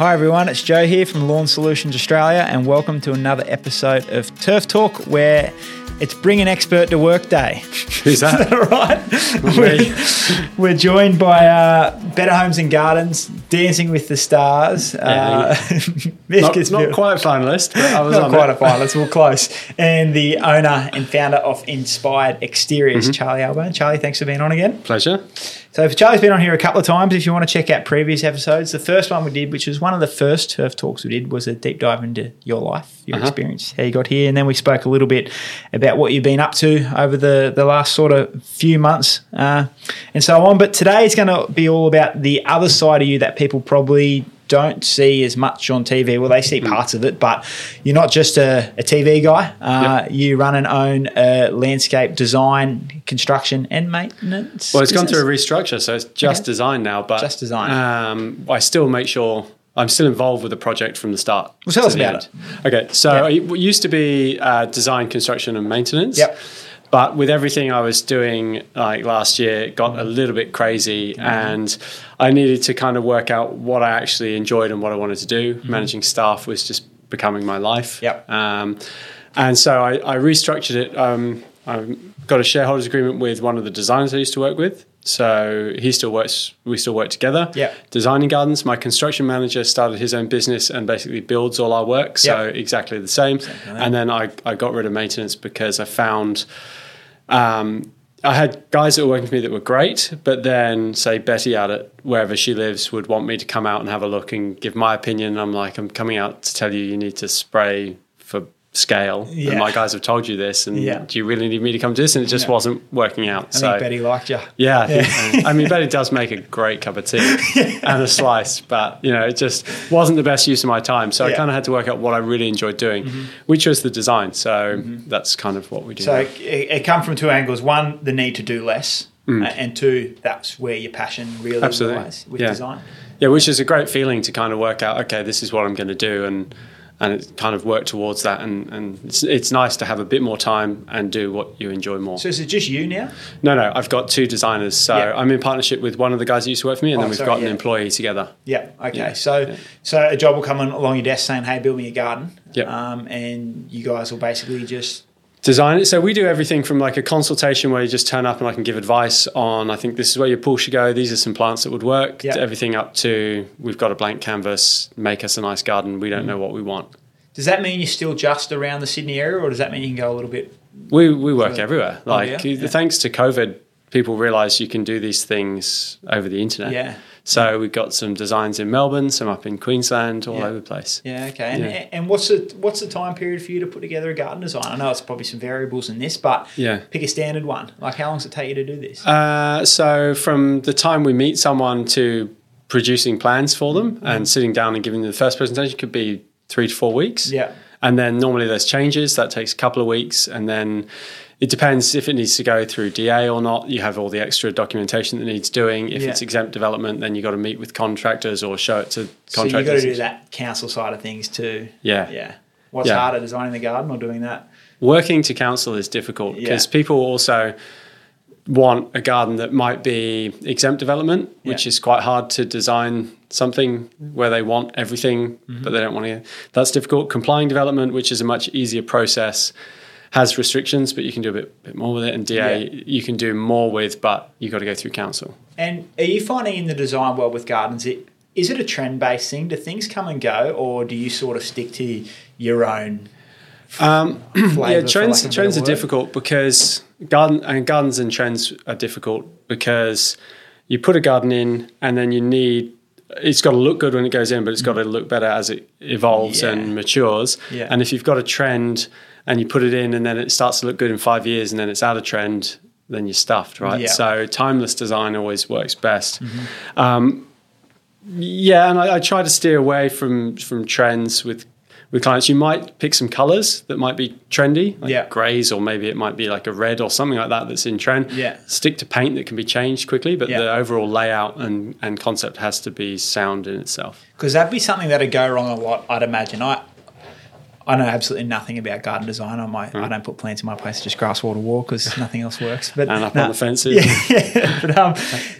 Hi everyone, it's Joe here from Lawn Solutions Australia, and welcome to another episode of Turf Talk, where it's Bring an Expert to Work Day. Who's that? right? We're, we're joined by uh, Better Homes and Gardens, Dancing with the Stars. Uh, not, not quite a finalist, but I was not on quite it. a finalist, we're close. And the owner and founder of Inspired Exteriors, Mm-hmm. Charlie Albone. Charlie, thanks for being on again. Pleasure. So if Charlie's been on here a couple of times. If you want to check out previous episodes, the first one we did, which was one of the first turf talks we did, was a deep dive into your life, your Uh-huh. experience, how you got here, and then we spoke a little bit about what you've been up to over the the last sort of few months uh, and so on. But today is going to be all about the other side of you that people probably don't see as much on TV. Well, they see parts of it, but you're not just a, a TV guy. Uh, You run and own uh, landscape design, construction, and maintenance. Well, it's gone through a restructure, so it's just Okay. design now. But Just design. Um, I still make sure I'm still involved with the project from the start. Well, tell us about end. Okay, so Yeah. it used to be uh, design, construction, and maintenance. Yep. But with everything I was doing like last year, it got a little bit crazy, Mm-hmm. and I needed to kind of work out what I actually enjoyed and what I wanted to do. Mm-hmm. Managing staff was just becoming my life. Yep. Um, and so I, I restructured it. Um, I got a shareholders agreement with one of the designers I used to work with. So he still works. We still work together. Yeah. Designing gardens. My construction manager started his own business and basically builds all our work. So exactly the same. and then I, I got rid of maintenance because I found um, I had guys that were working for me that were great, but then say Betty out at wherever she lives would want me to come out and have a look and give my opinion. I'm like, I'm coming out to tell you you need to spray scale. Yeah. And my guys have told you this, and Yeah. do you really need me to come to this? And it just Yeah. wasn't working out. I so think Betty liked you. yeah, I, think, I mean Betty does make a great cup of tea and a slice, but you know it just wasn't the best use of my time. So. Mm-hmm. I kind of had to work out what I really enjoyed doing, which was the design. So that's kind of what we do. So it, it come from two angles: one, the need to do less, Mm. uh, and two, that's where your passion really Absolutely. lies with design. Yeah, which is a great feeling to kind of work out. Okay, this is what I'm going to do, and and it kind of work towards that. And and it's, it's nice to have a bit more time and do what you enjoy more. So is it just you now? no, no, I've got two designers, so Yeah. I'm in partnership with one of the guys that used to work for me, and Oh, then we've sorry, got yeah. an employee together. Yeah. Okay. Yeah, So yeah. so a job will come along your desk saying, "Hey, build me a garden." Yep. Um, and you guys will basically just design it. So we do everything from like a consultation where you just turn up and I can give advice on I think this is where your pool should go. These are some plants that would work. To everything up to we've got a blank canvas. Make us a nice garden. We don't mm. know what we want. does that mean you're still just around the Sydney area, or does that mean you can go a little bit? We we work So- everywhere. Oh, Like yeah? Yeah. thanks to COVID, people realise you can do these things over the internet. Yeah. So we've got some designs in Melbourne, some up in Queensland, all Yeah. over the place. Yeah. Okay. And, Yeah. and what's the what's the time period for you to put together a garden design? I know it's probably some variables in this, but Yeah. pick a standard one. Like how long does it take you to do this? Uh, so from the time we meet someone to producing plans for them Mm-hmm. and sitting down and giving them the first presentation could be three to four weeks. Yeah. And then normally there's changes that takes a couple of weeks, and then it depends if it needs to go through DA or not. You have all the extra documentation that needs doing. If Yeah. it's exempt development, then you got to meet with contractors or show it to contractors. So you've got to do that council side of things too. Yeah. Yeah. What's Yeah. harder, designing the garden or doing that? Working to council is difficult because Yeah. people also want a garden that might be exempt development, which Yeah. is quite hard to design something where they want everything, Mm-hmm. but they don't want to. That's difficult. Complying development, which is a much easier process, has restrictions, but you can do a bit, bit more with it. And DA, Yeah. you can do more with, but you've got to go through council. And are you finding in the design world with gardens, it is it a trend based thing? Do things come and go, or do you sort of stick to your own Um, yeah, trends trends are difficult because garden and gardens and trends are difficult because you put a garden in and then you need it's got to look good when it goes in, but it's got to look better as it evolves Yeah. and matures. Yeah. And if you've got a trend and you put it in and then it starts to look good in five years and then it's out of trend, then you're stuffed, right? Yeah. So timeless design always works best. Mm-hmm. Um, yeah, and I, I try to steer away from from trends with with clients. You might pick some colors that might be trendy, like Yeah. grays, or maybe it might be like a red or something like that that's in trend. Yeah. Stick to paint that can be changed quickly, but Yeah. the overall layout and, and concept has to be sound in itself. Because that'd be something that'd go wrong a lot, I'd imagine. I I know absolutely nothing about garden design. On my, I don't put plants in my place; just grass, water, wall because nothing else works. But And up no, on the fences. yeah, yeah. but um,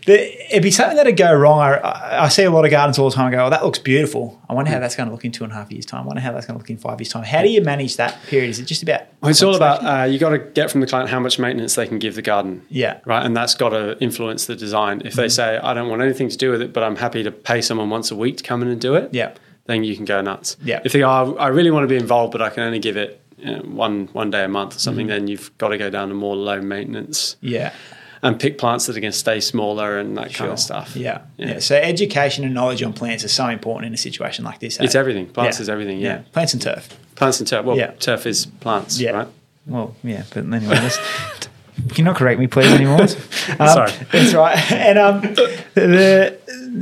the, it'd be something that'd go wrong. I, I- I see a lot of gardens all the time. I go, "Oh, that looks beautiful. I wonder how that's going to look in two and a half years' time. I wonder how that's going to look in five years' time." How do you manage that period? Is it just about? Well, it's all about uh, you got to get from the client how much maintenance they can give the garden. Yeah. Right. And that's got to influence the design. If they say, I don't want anything to do with it, but I'm happy to pay someone once a week to come in and do it, Yeah. Then you can go nuts. Yeah. If they are, I really want to be involved, but I can only give it you know, one one day a month or something, then you've got to go down to more low maintenance Yeah. and pick plants that are going to stay smaller and that kind of stuff. Yeah. Yeah. yeah. So education and knowledge on plants is so important in a situation like this. eh? It's everything. Plants Yeah. is everything. Yeah. Plants and turf. Plants and turf. Well, Yeah. turf is plants. Yeah. Right. Well, yeah, but anyway, let's, can you not correct me, please, anymore? Um, Sorry. that's right. And um, the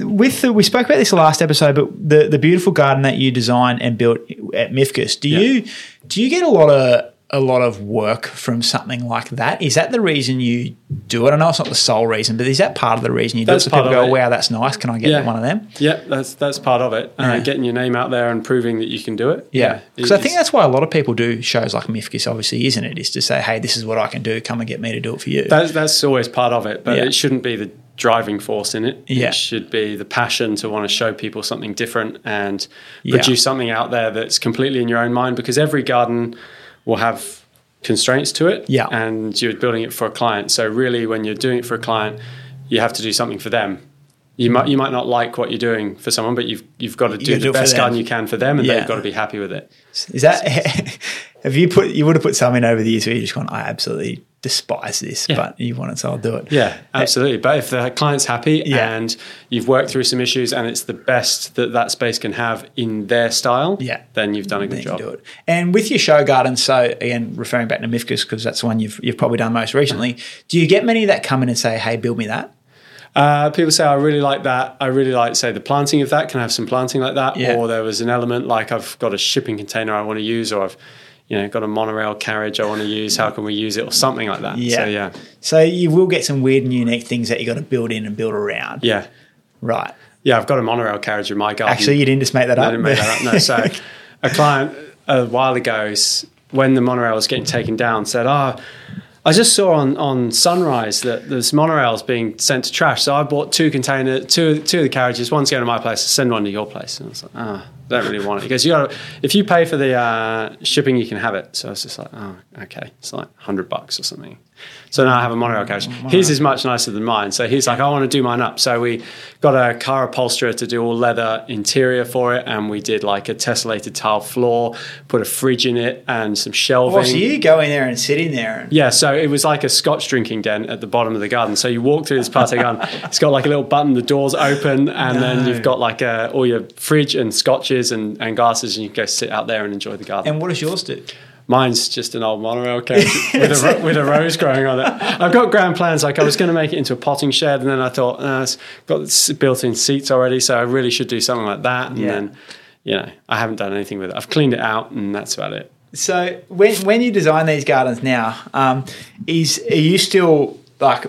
with the, we spoke about this last episode, but the the beautiful garden that you designed and built at MIFGS, do Yeah. you do you get a lot of a lot of work from something like that? Is that the reason you do it? I know it's not the sole reason, but is that part of the reason you do it? So people part go, of it. "Wow, that's nice. Can I get Yeah. one of them?" Yeah, that's that's part of it. Uh, Getting your name out there and proving that you can do it. Yeah, because I think that's why a lot of people do shows like MIFGS, obviously, isn't it? Is to say, "Hey, this is what I can do. Come and get me to do it for you." That's that's always part of it, but Yeah. it shouldn't be the driving force in it. Yeah. It should be the passion to want to show people something different and Yeah. produce something out there that's completely in your own mind because every garden will have constraints to it. Yeah. And you're building it for a client. So really when you're doing it for a client, you have to do something for them. You might you might not like what you're doing for someone, but you've you've got to do the do best garden you can for them and Yeah. they've got to be happy with it. Is that have you put you would have put some in over the years where you just gone, I absolutely despise this, Yeah. but you want it, so I'll do it. Yeah, absolutely. But if the client's happy Yeah. and you've worked through some issues and it's the best that that space can have in their style, Yeah. then you've done a Then good you job. do it. And with your show garden, so again, referring back to MIFGS because that's the one you've you've probably done most recently. Do you get many that come in and say, "Hey, build me that"? Uh, people say, I really like that. I really like, say, the planting of that. Can I have some planting like that? Yeah. Or there was an element like I've got a shipping container I want to use, or I've you know got a monorail carriage I want to use. How can we use it, or something like that? Yeah. So yeah, So you will get some weird and unique things that you got to build in and build around. yeah, Right. yeah. I've got a monorail carriage in my garden. Actually, you didn't just make that I up. didn't make that up. No. So a client a while ago, when the monorail was getting taken down, said, "Oh, I just saw on, on Sunrise that this monorail is being sent to trash. So I bought two container, two two of the carriages. One's going to my place. Send one to your place." And I was like, "Ah, I don't really want it." He goes, "You got if you pay for the uh, shipping, you can have it." So I was just like, "Oh, okay." It's like hundred bucks or something. So now I have a monorail carriage. His is much nicer than mine. So he's like, I want to do mine up. So we got a car upholsterer to do all leather interior for it, and we did like a tessellated tile floor, put a fridge in it, and some shelving. Oh, so you go in there and sit in there and Yeah, so it was like a Scotch drinking den at the bottom of the garden. So you walk through this part of the garden, it's got like a little button, the doors open, and then you've got like a, all your fridge and scotches and, and glasses, and you go sit out there and enjoy the garden. and what does yours do? Mine's just an old monorail carriage with, a, with a rose growing on it. I've got grand plans. Like I was going to make it into a potting shed, and then I thought, uh, it's got built-in seats already, so I really should do something like that. And Yeah. then, you know, I haven't done anything with it. I've cleaned it out, and that's about it. So when when you design these gardens now, um, is are you still like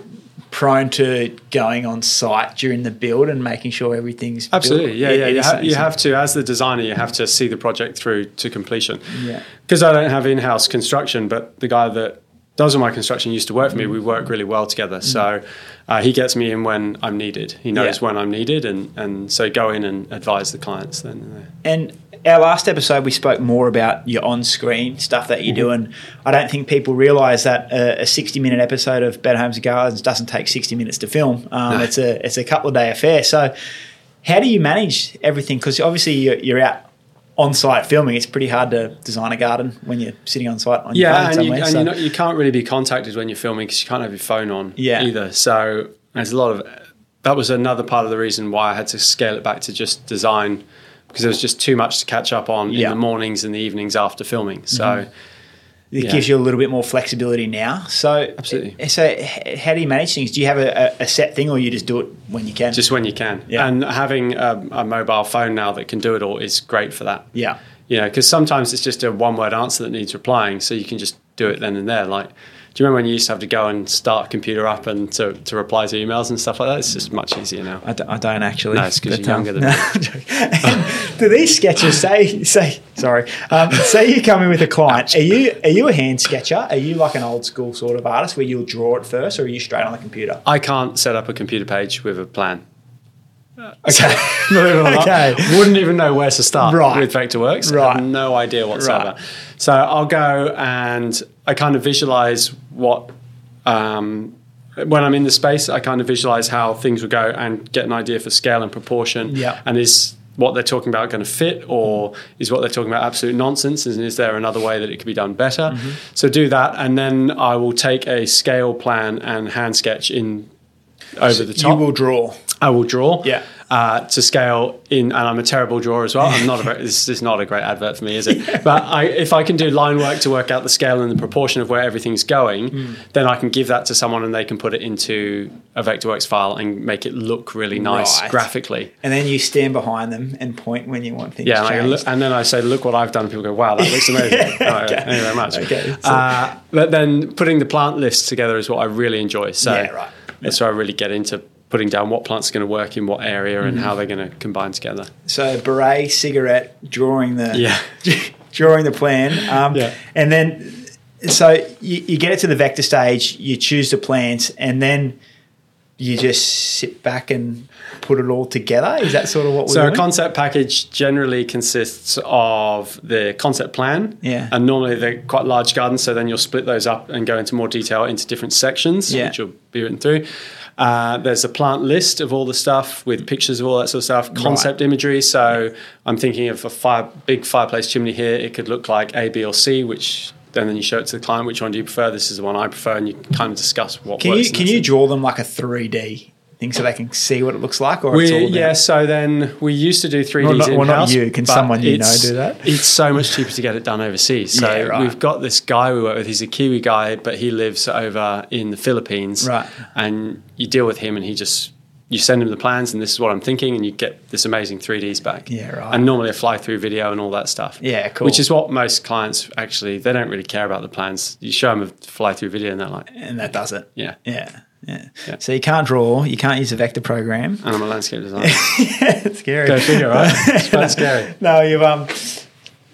prone to going on site during the build and making sure everything's built? Absolutely, yeah, It- yeah. it You, ha- you have to, as the designer, you have to see the project through to completion. Yeah. Because I don't have in-house construction, but the guy that does all my construction used to work for me. We work really well together, so uh, he gets me in when I'm needed. He knows Mm. Yeah. when I'm needed, and and so go in and advise the clients. Then And our last episode, we spoke more about your on-screen stuff that you do, and I don't think people realise that a, a sixty-minute episode of Better Homes and Gardens doesn't take sixty minutes to film. Um, No. It's a it's a couple of day affair. So, how do you manage everything? Because obviously you're, you're out on-site filming. It's pretty hard to design a garden when you're sitting on site on your phone yeah, and, you, and so- not, you can't really be contacted when you're filming because you can't have your phone on Yeah. either. So there's a lot of that was another part of the reason why I had to scale it back to just design because there was just too much to catch up on Yeah. in the mornings and the evenings after filming. So. Mm-hmm. It Yeah. gives you a little bit more flexibility now. So, Absolutely. Eh, so, how do you manage things? Do you have a, a set thing, or you just do it when you can? just when you can. Yeah. And having a, a mobile phone now that can do it all is great for that. yeah, You know, because sometimes it's just a one word answer that needs replying, so you can just do it then and there. Like Do you remember when you used to have to go and start a computer up and to, to reply to emails and stuff like that? It's just much easier now. I, d- I don't actually. No, it's 'cause But, you're um, younger than no, me. I'm joking. And do these sketches say say sorry? Um, say you come in with a client. Are you are you a hand sketcher? Are you like an old school sort of artist where you'll draw it first, or are you straight on the computer? I can't set up a computer page with a plan. Okay. Believe it or not, Okay. wouldn't even know where to start Right. with Vectorworks. I Right. have no idea whatsoever. Right. So I'll go and I kind of visualize what um, when I'm in the space. I kind of visualize how things will go and get an idea for scale and proportion. Yeah. And is what they're talking about going to fit, or is what they're talking about absolute nonsense? And is there another way that it could be done better? Mm-hmm. So do that, and then I will take a scale plan and hand sketch in over the top. You will draw. I will draw. Yeah. Uh, to scale in, and I'm a terrible drawer as well. I'm not a very, this is not a great advert for me, is it? But I, if I can do line work to work out the scale and the proportion of where everything's going, Hmm. then I can give that to someone and they can put it into a Vectorworks file and make it look really nice Right. graphically. And then you stand behind them and point when you want things Yeah, and, look, and then I say, "Look what I've done." People go, "Wow, that looks amazing." All right, Thank you very much. Okay, so- Uh, but then putting the plant list together is what I really enjoy. So Yeah, right. That's where I really get into putting down what plants are going to work in what area Mm-hmm. and how they're going to combine together. So beret, cigarette, drawing the Yeah. drawing the plan, um, Yeah. and then so you, you get it to the vector stage, you choose the plants, and then you just sit back and put it all together. Is that sort of what we're So a concept package generally consists of the concept plan, Yeah. and normally they're quite large gardens. So then you'll split those up and go into more detail into different sections, Yeah. which will be written through. Uh, there's a plant list of all the stuff with pictures of all that sort of stuff, concept imagery. So I'm thinking of a fire, big fireplace chimney here. It could look like A, B, or C, which then then you show it to the client. Which one do you prefer? This is the one I prefer, and you kind of discuss what can works. you can you draw them like a three D thing so they can see what it looks like, or it's all yeah, so then we used to do 3Ds Well, not- well, not you. Can someone you know do that? It's so much cheaper to get it done overseas. So Yeah, right. we've got this guy we work with. He's a Kiwi guy, but he lives over in the Philippines. Right. And you deal with him and he just, you send them the plans and this is what I'm thinking and you get this amazing 3Ds back. Yeah, right. And normally a fly-through video and all that stuff. Yeah, cool. Which is what most clients actually, they don't really care about the plans. You show them a fly-through video and they're like, and that does it. yeah. Yeah. Yeah. Yeah. So you can't draw, you can't use a vector program. And I'm a landscape designer. yeah, it's scary. Go figure, right? It's quite scary. No, you've um,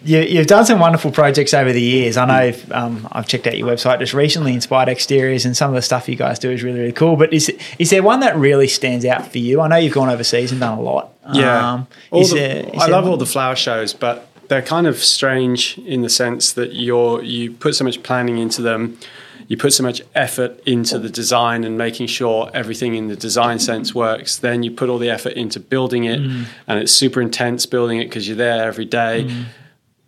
you, you've done some wonderful projects over the years. I know um, I've checked out your website just recently, Inspired Exteriors, and some of the stuff you guys do is really really cool. But is is there one that really stands out for you? I know you've gone overseas and done a lot. Yeah, Um, is the, there- I love one- all the flower shows, but they're kind of strange in the sense that you're you put so much planning into them, you put so much effort into the design and making sure everything in the design sense works. Then you put all the effort into building it, Mm. and it's super intense building it because you're there every day. Mm.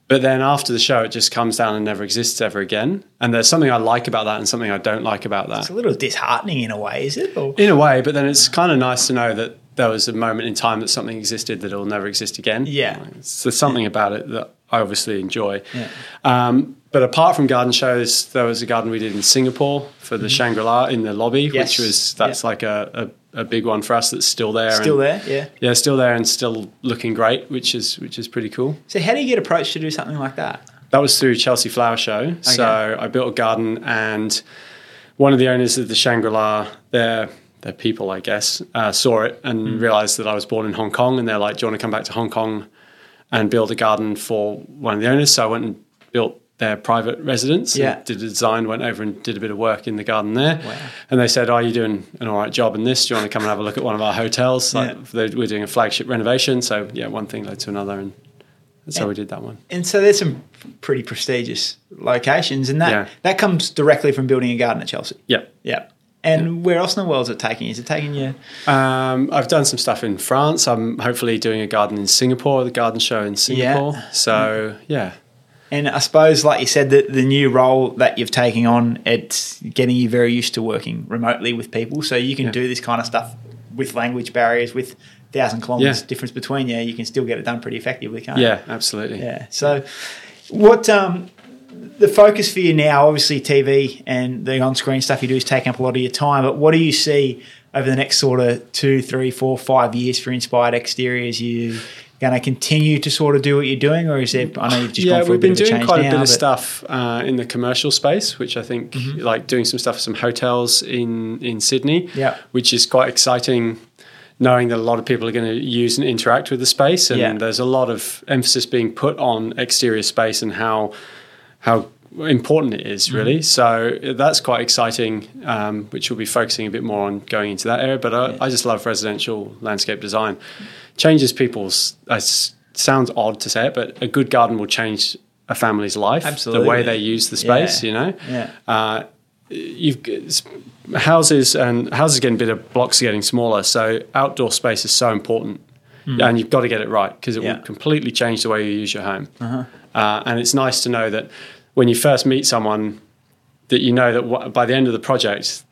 But then after the show, it just comes down and never exists ever again. And there's something I like about that and something I don't like about that It's a little disheartening in a way, is it? Or, in a way, but then it's kind of nice to know that there was a moment in time that something existed that will never exist again. Yeah. So there's something about it that I obviously enjoy. Yeah. Um, but apart from garden shows, there was a garden we did in Singapore for the Shangri La in the lobby, Mm-hmm. Yes. which was that's Yeah. like a, a, a big one for us that's still there. Still and, there, yeah. Yeah, still there and still looking great, which is which is pretty cool. So how do you get approached to do something like that? That was through Chelsea Flower Show. So I built a garden, and one of the owners of the Shangri La, their their people, I guess, uh, saw it and Hmm. realized that I was born in Hong Kong, and they're like, "Do you want to come back to Hong Kong and build a garden for one of the owners?" So I went and built their private residence. and Yeah. did the design, went over and did a bit of work in the garden there. Wow. And they said, oh, "Are you doing an all right job in this? Do you want to come and have a look at one of our hotels? Like, Yeah. they- We're doing a flagship renovation." So yeah, one thing led to another, and that's how we did that one. And so there's some pretty prestigious locations, and that Yeah. that comes directly from building a garden at Chelsea. Yeah. Yeah. And where else in the world is it taking you? Is it taking you? Um, I've done some stuff in France. I'm hopefully doing a garden in Singapore, the garden show in Singapore. So yeah, And I suppose, like you said, that the new role that you've taken on, it's getting you very used to working remotely with people. So you can Yeah. do this kind of stuff with language barriers, with thousand kilometers Yeah. difference between you. You can still get it done pretty effectively, can't you? yeah, absolutely. Yeah. So, what um, the focus for you now? Obviously, TV and the on-screen stuff you do is taking up a lot of your time. But what do you see over the next sort of two, three, four, five years for Inspired Exteriors? You going to continue to sort of do what you're doing, or is it? I know you've just yeah, gone we've been doing quite now, a bit of stuff uh, in the commercial space, which I think like doing some stuff for some hotels in in Sydney, Yeah. which is quite exciting. Knowing that a lot of people are going to use and interact with the space, and Yeah. there's a lot of emphasis being put on exterior space and how how important it is really. So that's quite exciting, um, which we'll be focusing a bit more on going into that area. But I, I just love residential landscape design. Changes people's. Uh, sounds odd to say it, but a good garden will change a family's life. Absolutely. the way they use the space. Yeah. You know. Yeah. Uh, you've houses and houses getting bigger, blocks are getting smaller. So outdoor space is so important, and you've got to get it right because it. Yeah. Uh-huh. will completely change the way you use your home. Uh, and it's nice to know that when you first meet someone, that you know that wh- by the end of the project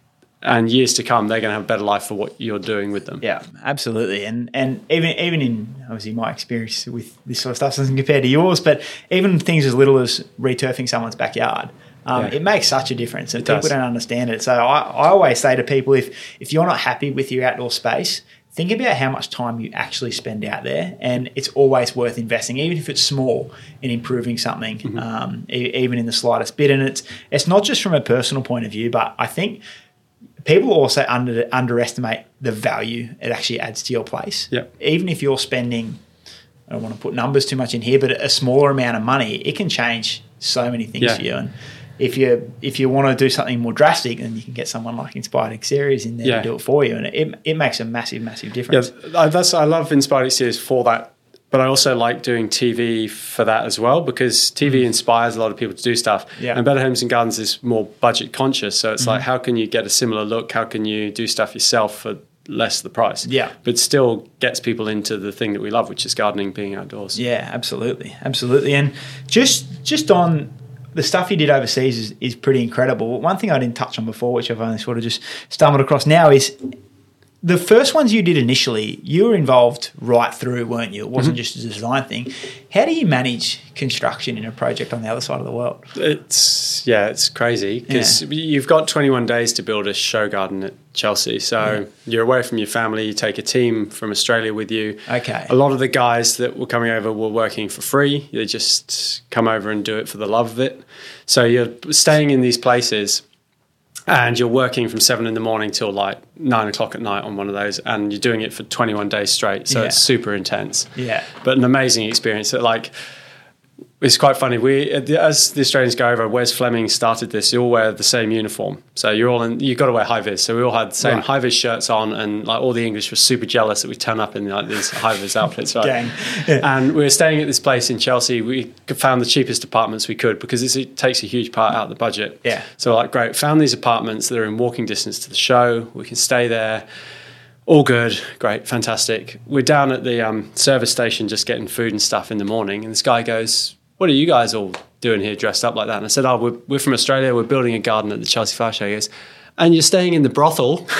and years to come, they're going to have a better life for what you're doing with them. Yeah, absolutely. And and even even in obviously my experience with this sort of stuff doesn't compare to yours, but even things as little as returfing someone's backyard. Um, Yeah. It makes such a difference, and It people does. don't understand it. So I, I always say to people, if if you're not happy with your outdoor space, think about how much time you actually spend out there, and it's always worth investing, even if it's small, in improving something, Mm-hmm. um, e- even in the slightest bit. And it's it's not just from a personal point of view, but I think people also under, underestimate the value it actually adds to your place. Yep. Even if you're spending, I don't want to put numbers too much in here, but a smaller amount of money, it can change so many things Yeah. for you. And if you if you want to do something more drastic, then you can get someone like Inspired Exteriors in there Yeah. to do it for you, and it, it makes a massive, massive difference. I- that's I love Inspired Exteriors for that, but I also like doing TV for that as well because TV inspires a lot of people to do stuff. Mm. Yeah. And Better Homes and Gardens is more budget conscious, so it's Mm-hmm. like how can you get a similar look? How can you do stuff yourself for less the price? Yeah. but still gets people into the thing that we love, which is gardening, being outdoors. Yeah, absolutely, absolutely. And just just on the stuff you did overseas is, is pretty incredible. But One thing I didn't touch on before, which I've only sort of just stumbled across now, is the first ones you did initially. You were involved right through, weren't you? It wasn't mm-hmm. just a design thing. How do you manage construction in a project on the other side of the world? It's yeah, it's crazy because you've got 21 days to build a show garden at Chelsea. So you're away from your family. You take a team from Australia with you. Okay. A lot of the guys that were coming over were working for free. They just come over and do it for the love of it. So you're staying in these places. And you're working from seven in the morning till like nine o'clock at night on one of those, and you're doing it for 21 days straight. So Yeah. it's super intense Yeah. but an amazing experience. That like it's quite funny. We as the Australians go over, Wes Fleming started this. You all wear the same uniform, so you're all in. You got to wear high vis. So we all had the same Right. high vis shirts on, and like all the English were super jealous that we turn up in like these high vis outfits, right? Gang. And we were staying at this place in Chelsea. We found the cheapest apartments we could because it's, it takes a huge part out of the budget. Yeah. So like, great, found these apartments that are in walking distance to the show. We can stay there. All good, great, fantastic. We're down at the um, service station just getting food and stuff in the morning, and this guy goes, "What are you guys all doing here, dressed up like that?" And I said, "Oh, we're, we're from Australia. We're building a garden at the Chelsea Flower Show." He goes, "And you're staying in the brothel?"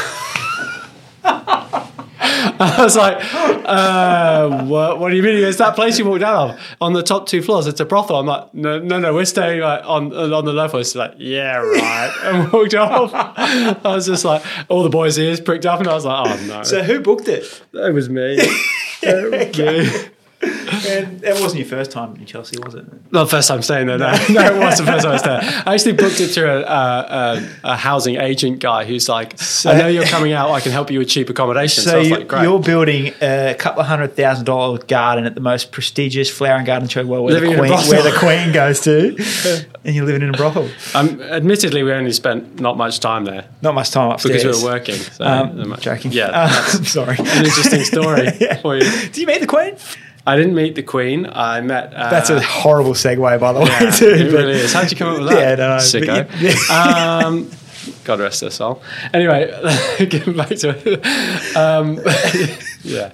I was like, uh, what, what do you mean? Goes, that place you walked out of on the top two floors, it's a brothel. I'm like, no, no, no, we're staying like on on the level. It's like, yeah, right. And walked off. I was just like, all the boys' ears pricked up, and I was like, oh no, So who booked it? it was me. It was me. And that wasn't your first time in Chelsea, was it? Not the first time staying there. No, no, it was the first time I was there. I actually booked it through a, a, a, a housing agent guy who's like, I know you're coming out. I can help you with cheap accommodation. So, So I was you, like, great. you're building a couple of hundred thousand dollar garden at the most prestigious flower and garden show world, where, the queen, where the queen goes to, and you're living in a brothel. Um, admittedly, we only spent not much time there Not much time upstairs because we were working. So Um, much- joking. Yeah, Uh, I'm sorry. an interesting story Yeah. for you. Did you meet the queen? I didn't meet the Queen. I met. Uh, That's a horrible segue, by the way, yeah, too. it really is. How'd you come up with that? Yeah, no, Sicko. you- um, God rest her soul. Anyway, getting back to it. Um, yeah,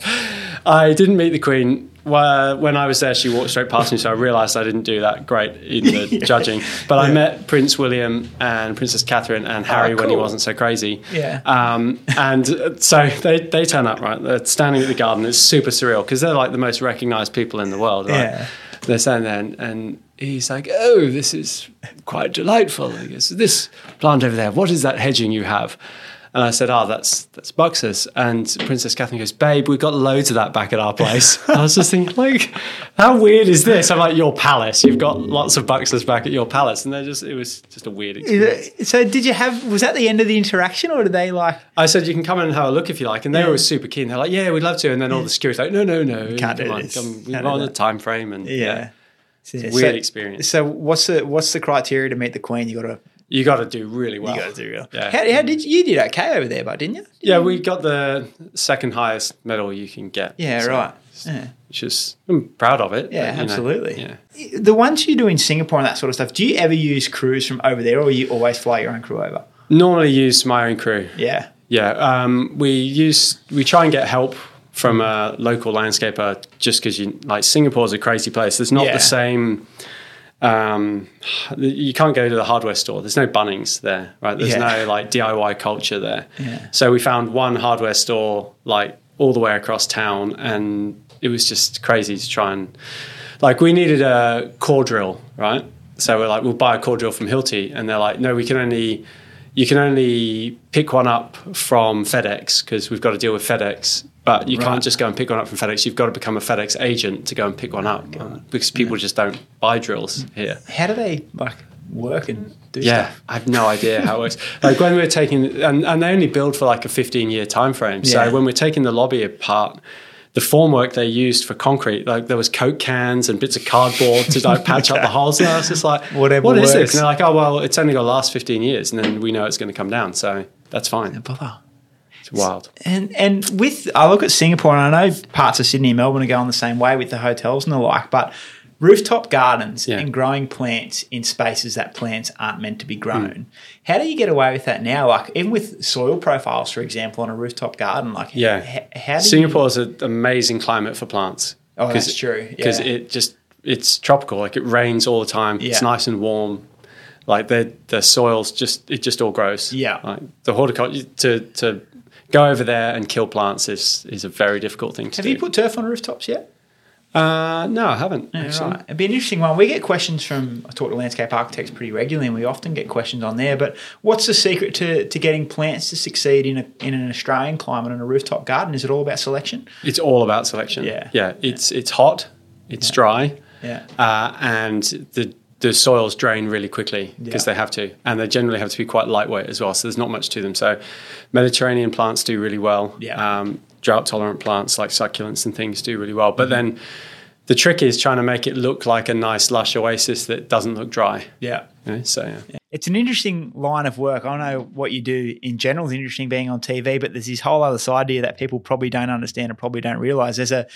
I didn't meet the Queen. Well, When I was there, she walked straight past me, so I realised I didn't do that great in the judging. But I met Prince William and Princess Catherine and Harry when he wasn't so crazy. Yeah. Um, and so they, they turn up, right? They're standing at the garden. It's super surreal because they're like the most recognised people in the world, right? Yeah. They're standing there and, and he's like, oh, this is quite delightful. He goes, this plant over there, what is that hedging you have? And I said, "Oh, that's that's Buxus." And Princess Catherine goes, "Babe, we've got loads of that back at our place." I was just thinking, like, how weird is this? I'm like, your palace. You've got lots of Buxus back at your palace, and they're just it was just a weird experience. So did you have? Was that the end of the interaction, or did they like? I said, "You can come in and have a look if you like," and they Yeah. were super keen. They're like, "Yeah, we'd love to." And then all the security like, "No, no, no, Can't do come on, this. come- we're do on a that." time frame." And yeah, Yeah. weird experience. So what's the what's the criteria to meet the queen? You got to you got to do really well. you got to do real. Yeah. How, how did you, you did okay over there, but didn't you? Yeah, we got the second highest medal you can get. Yeah, So, right. Yeah. Which is I'm proud of it. Yeah, but, you know, absolutely. yeah. The ones you do in Singapore and that sort of stuff, do you ever use crews from over there, or you always fly your own crew over? Normally use my own crew. Yeah. Yeah, um, we use we try and get help from a local landscaper just because you like Singapore's a crazy place. There's not Yeah. the same. Um, you can't go to the hardware store. There's no Bunnings there, right? There's Yeah. no like DIY culture there. Yeah. So we found one hardware store like all the way across town, and it was just crazy to try and like we needed a core drill, right? So we're like, we'll buy a core drill from Hilti, and they're like, no, we can only you can only pick one up from FedEx because we've got to deal with FedEx. But you Right. can't just go and pick one up from FedEx. You've got to become a FedEx agent to go and pick one up um, because people just don't buy drills here. How do they like work and do Yeah, stuff? I have no idea how it works. Like when we're taking, and, and they only build for like a 15 year time frame. So Yeah. when we're taking the lobby apart, the formwork they used for concrete, like there was Coke cans and bits of cardboard to like patch up the holes. And I was just like, Whatever what is this? And they're like, oh, well, it's only going to last 15 years. And then we know it's going to come down. So that's fine. Bother. It's wild. And and with I look at Singapore and I know parts of Sydney and Melbourne are going the same way with the hotels and the like, but rooftop gardens Yeah. and growing plants in spaces that plants aren't meant to be grown. Hmm. How do you get away with that now? Like even with soil profiles, for example, on a rooftop garden, like Yeah. h- how do Singapore's an amazing climate for plants. Oh, that's true. Because Yeah. it just it's tropical. Like it rains all the time. Yeah. It's nice and warm. Like the the soils just it just all grows. Yeah. Like the horticulture to to go over there and kill plants is is a very difficult thing to do. Have do. you put turf on rooftops yet? Uh, no, I haven't. Yeah, right. It'd be an interesting one. We get questions from I talk to landscape architects pretty regularly, and we often get questions on there. But what's the secret to, to getting plants to succeed in a, in an Australian climate on a rooftop garden? Is it all about selection? It's all about selection. Yeah. Yeah. It's it's hot. It's dry. Yeah. uh, and the the soils drain really quickly because Yeah. they have to, and they generally have to be quite lightweight as well. So there's not much to them. So Mediterranean plants do really well. Yeah. Um, drought tolerant plants like succulents and things do really well. But then the trick is trying to make it look like a nice lush oasis that doesn't look dry. Yeah. you know? So yeah. It's an interesting line of work. I know what you do in general is interesting being on TV, but there's this whole other side you that people probably don't understand and probably don't realize. There's a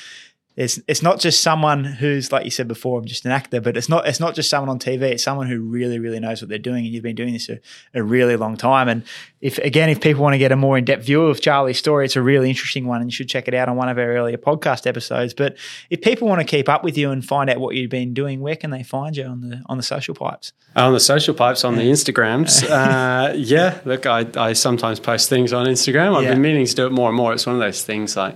it's it's not just someone who's like you said before, I'm just an actor, but it's not it's not just someone on TV. It's someone who really really knows what they're doing, and you've been doing this a, a really long time. And if again, if people want to get a more in depth view of Charlie's story, it's a really interesting one, and you should check it out on one of our earlier podcast episodes. But if people want to keep up with you and find out what you've been doing, where can they find you on the on the social pipes? On the social pipes, on the Instagrams, uh, yeah. Look, I, I sometimes post things on Instagram. I've Yeah. been meaning to do it more and more. It's one of those things like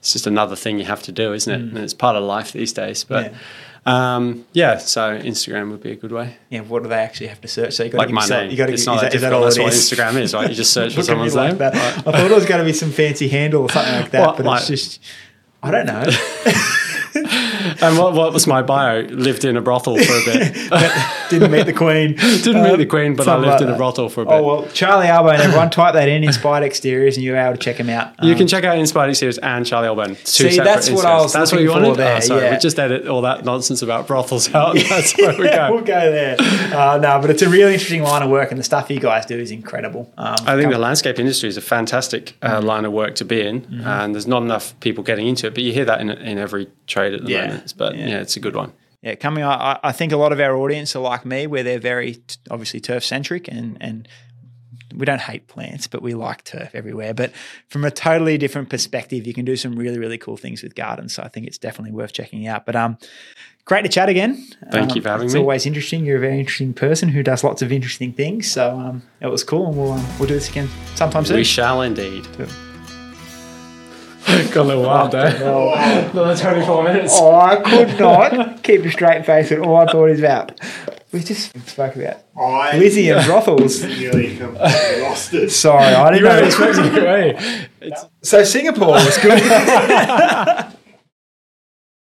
it's just another thing you have to do, isn't it? And it's part of life these days. But yeah. Um, yeah, so Instagram would be a good way. Yeah, what do they actually have to search? So you got Like to my yourself, name. You got to it's give, not is that is that all That's what is? Instagram is, right? You just search for Look at me someone's like name. that. Right. I thought it was going to be some fancy handle or something like that, but like- it's just I don't know. And what, what was my bio? Lived in a brothel for a bit. Didn't meet the Queen. Didn't meet Um, the Queen, but I lived like in a brothel for a bit. Oh well, Charlie Albone and everyone type that in Inspired Exteriors, and you're able to check him out. You Um, can check out Inspired Exteriors and Charlie. Two See, that's what I was That's what you wanted. there, Oh, sorry, yeah. we just edit all that nonsense about brothels out. That's where we go. we'll go there. Uh, no, but it's a really interesting line of work, and the stuff you guys do is incredible. Um, I think the landscape industry is a fantastic Mm-hmm. uh, line of work to be in, and there's not enough people getting into it. But you hear that in, in every trade at the Yeah, moment. But yeah. yeah. it's a good one. Yeah, coming. I, I think a lot of our audience are like me, where they're very t- obviously turf centric, and and we don't hate plants, but we like turf everywhere. But from a totally different perspective, you can do some really really cool things with gardens. So I think it's definitely worth checking out. But um, great to chat again. Thank Um, you for having it's me. It's always interesting. You're a very interesting person who does lots of interesting things. So um, it was cool, and we'll um, we'll do this again sometime soon. We shall indeed. Yeah. Got a little wild there. Another 24 minutes. Oh, I could not keep a straight face at all I thought is about. We just spoke about I Lizzie and brothels. nearly lost it. Sorry, I didn't You weren't know. expecting it, were you? It's, So Singapore was good.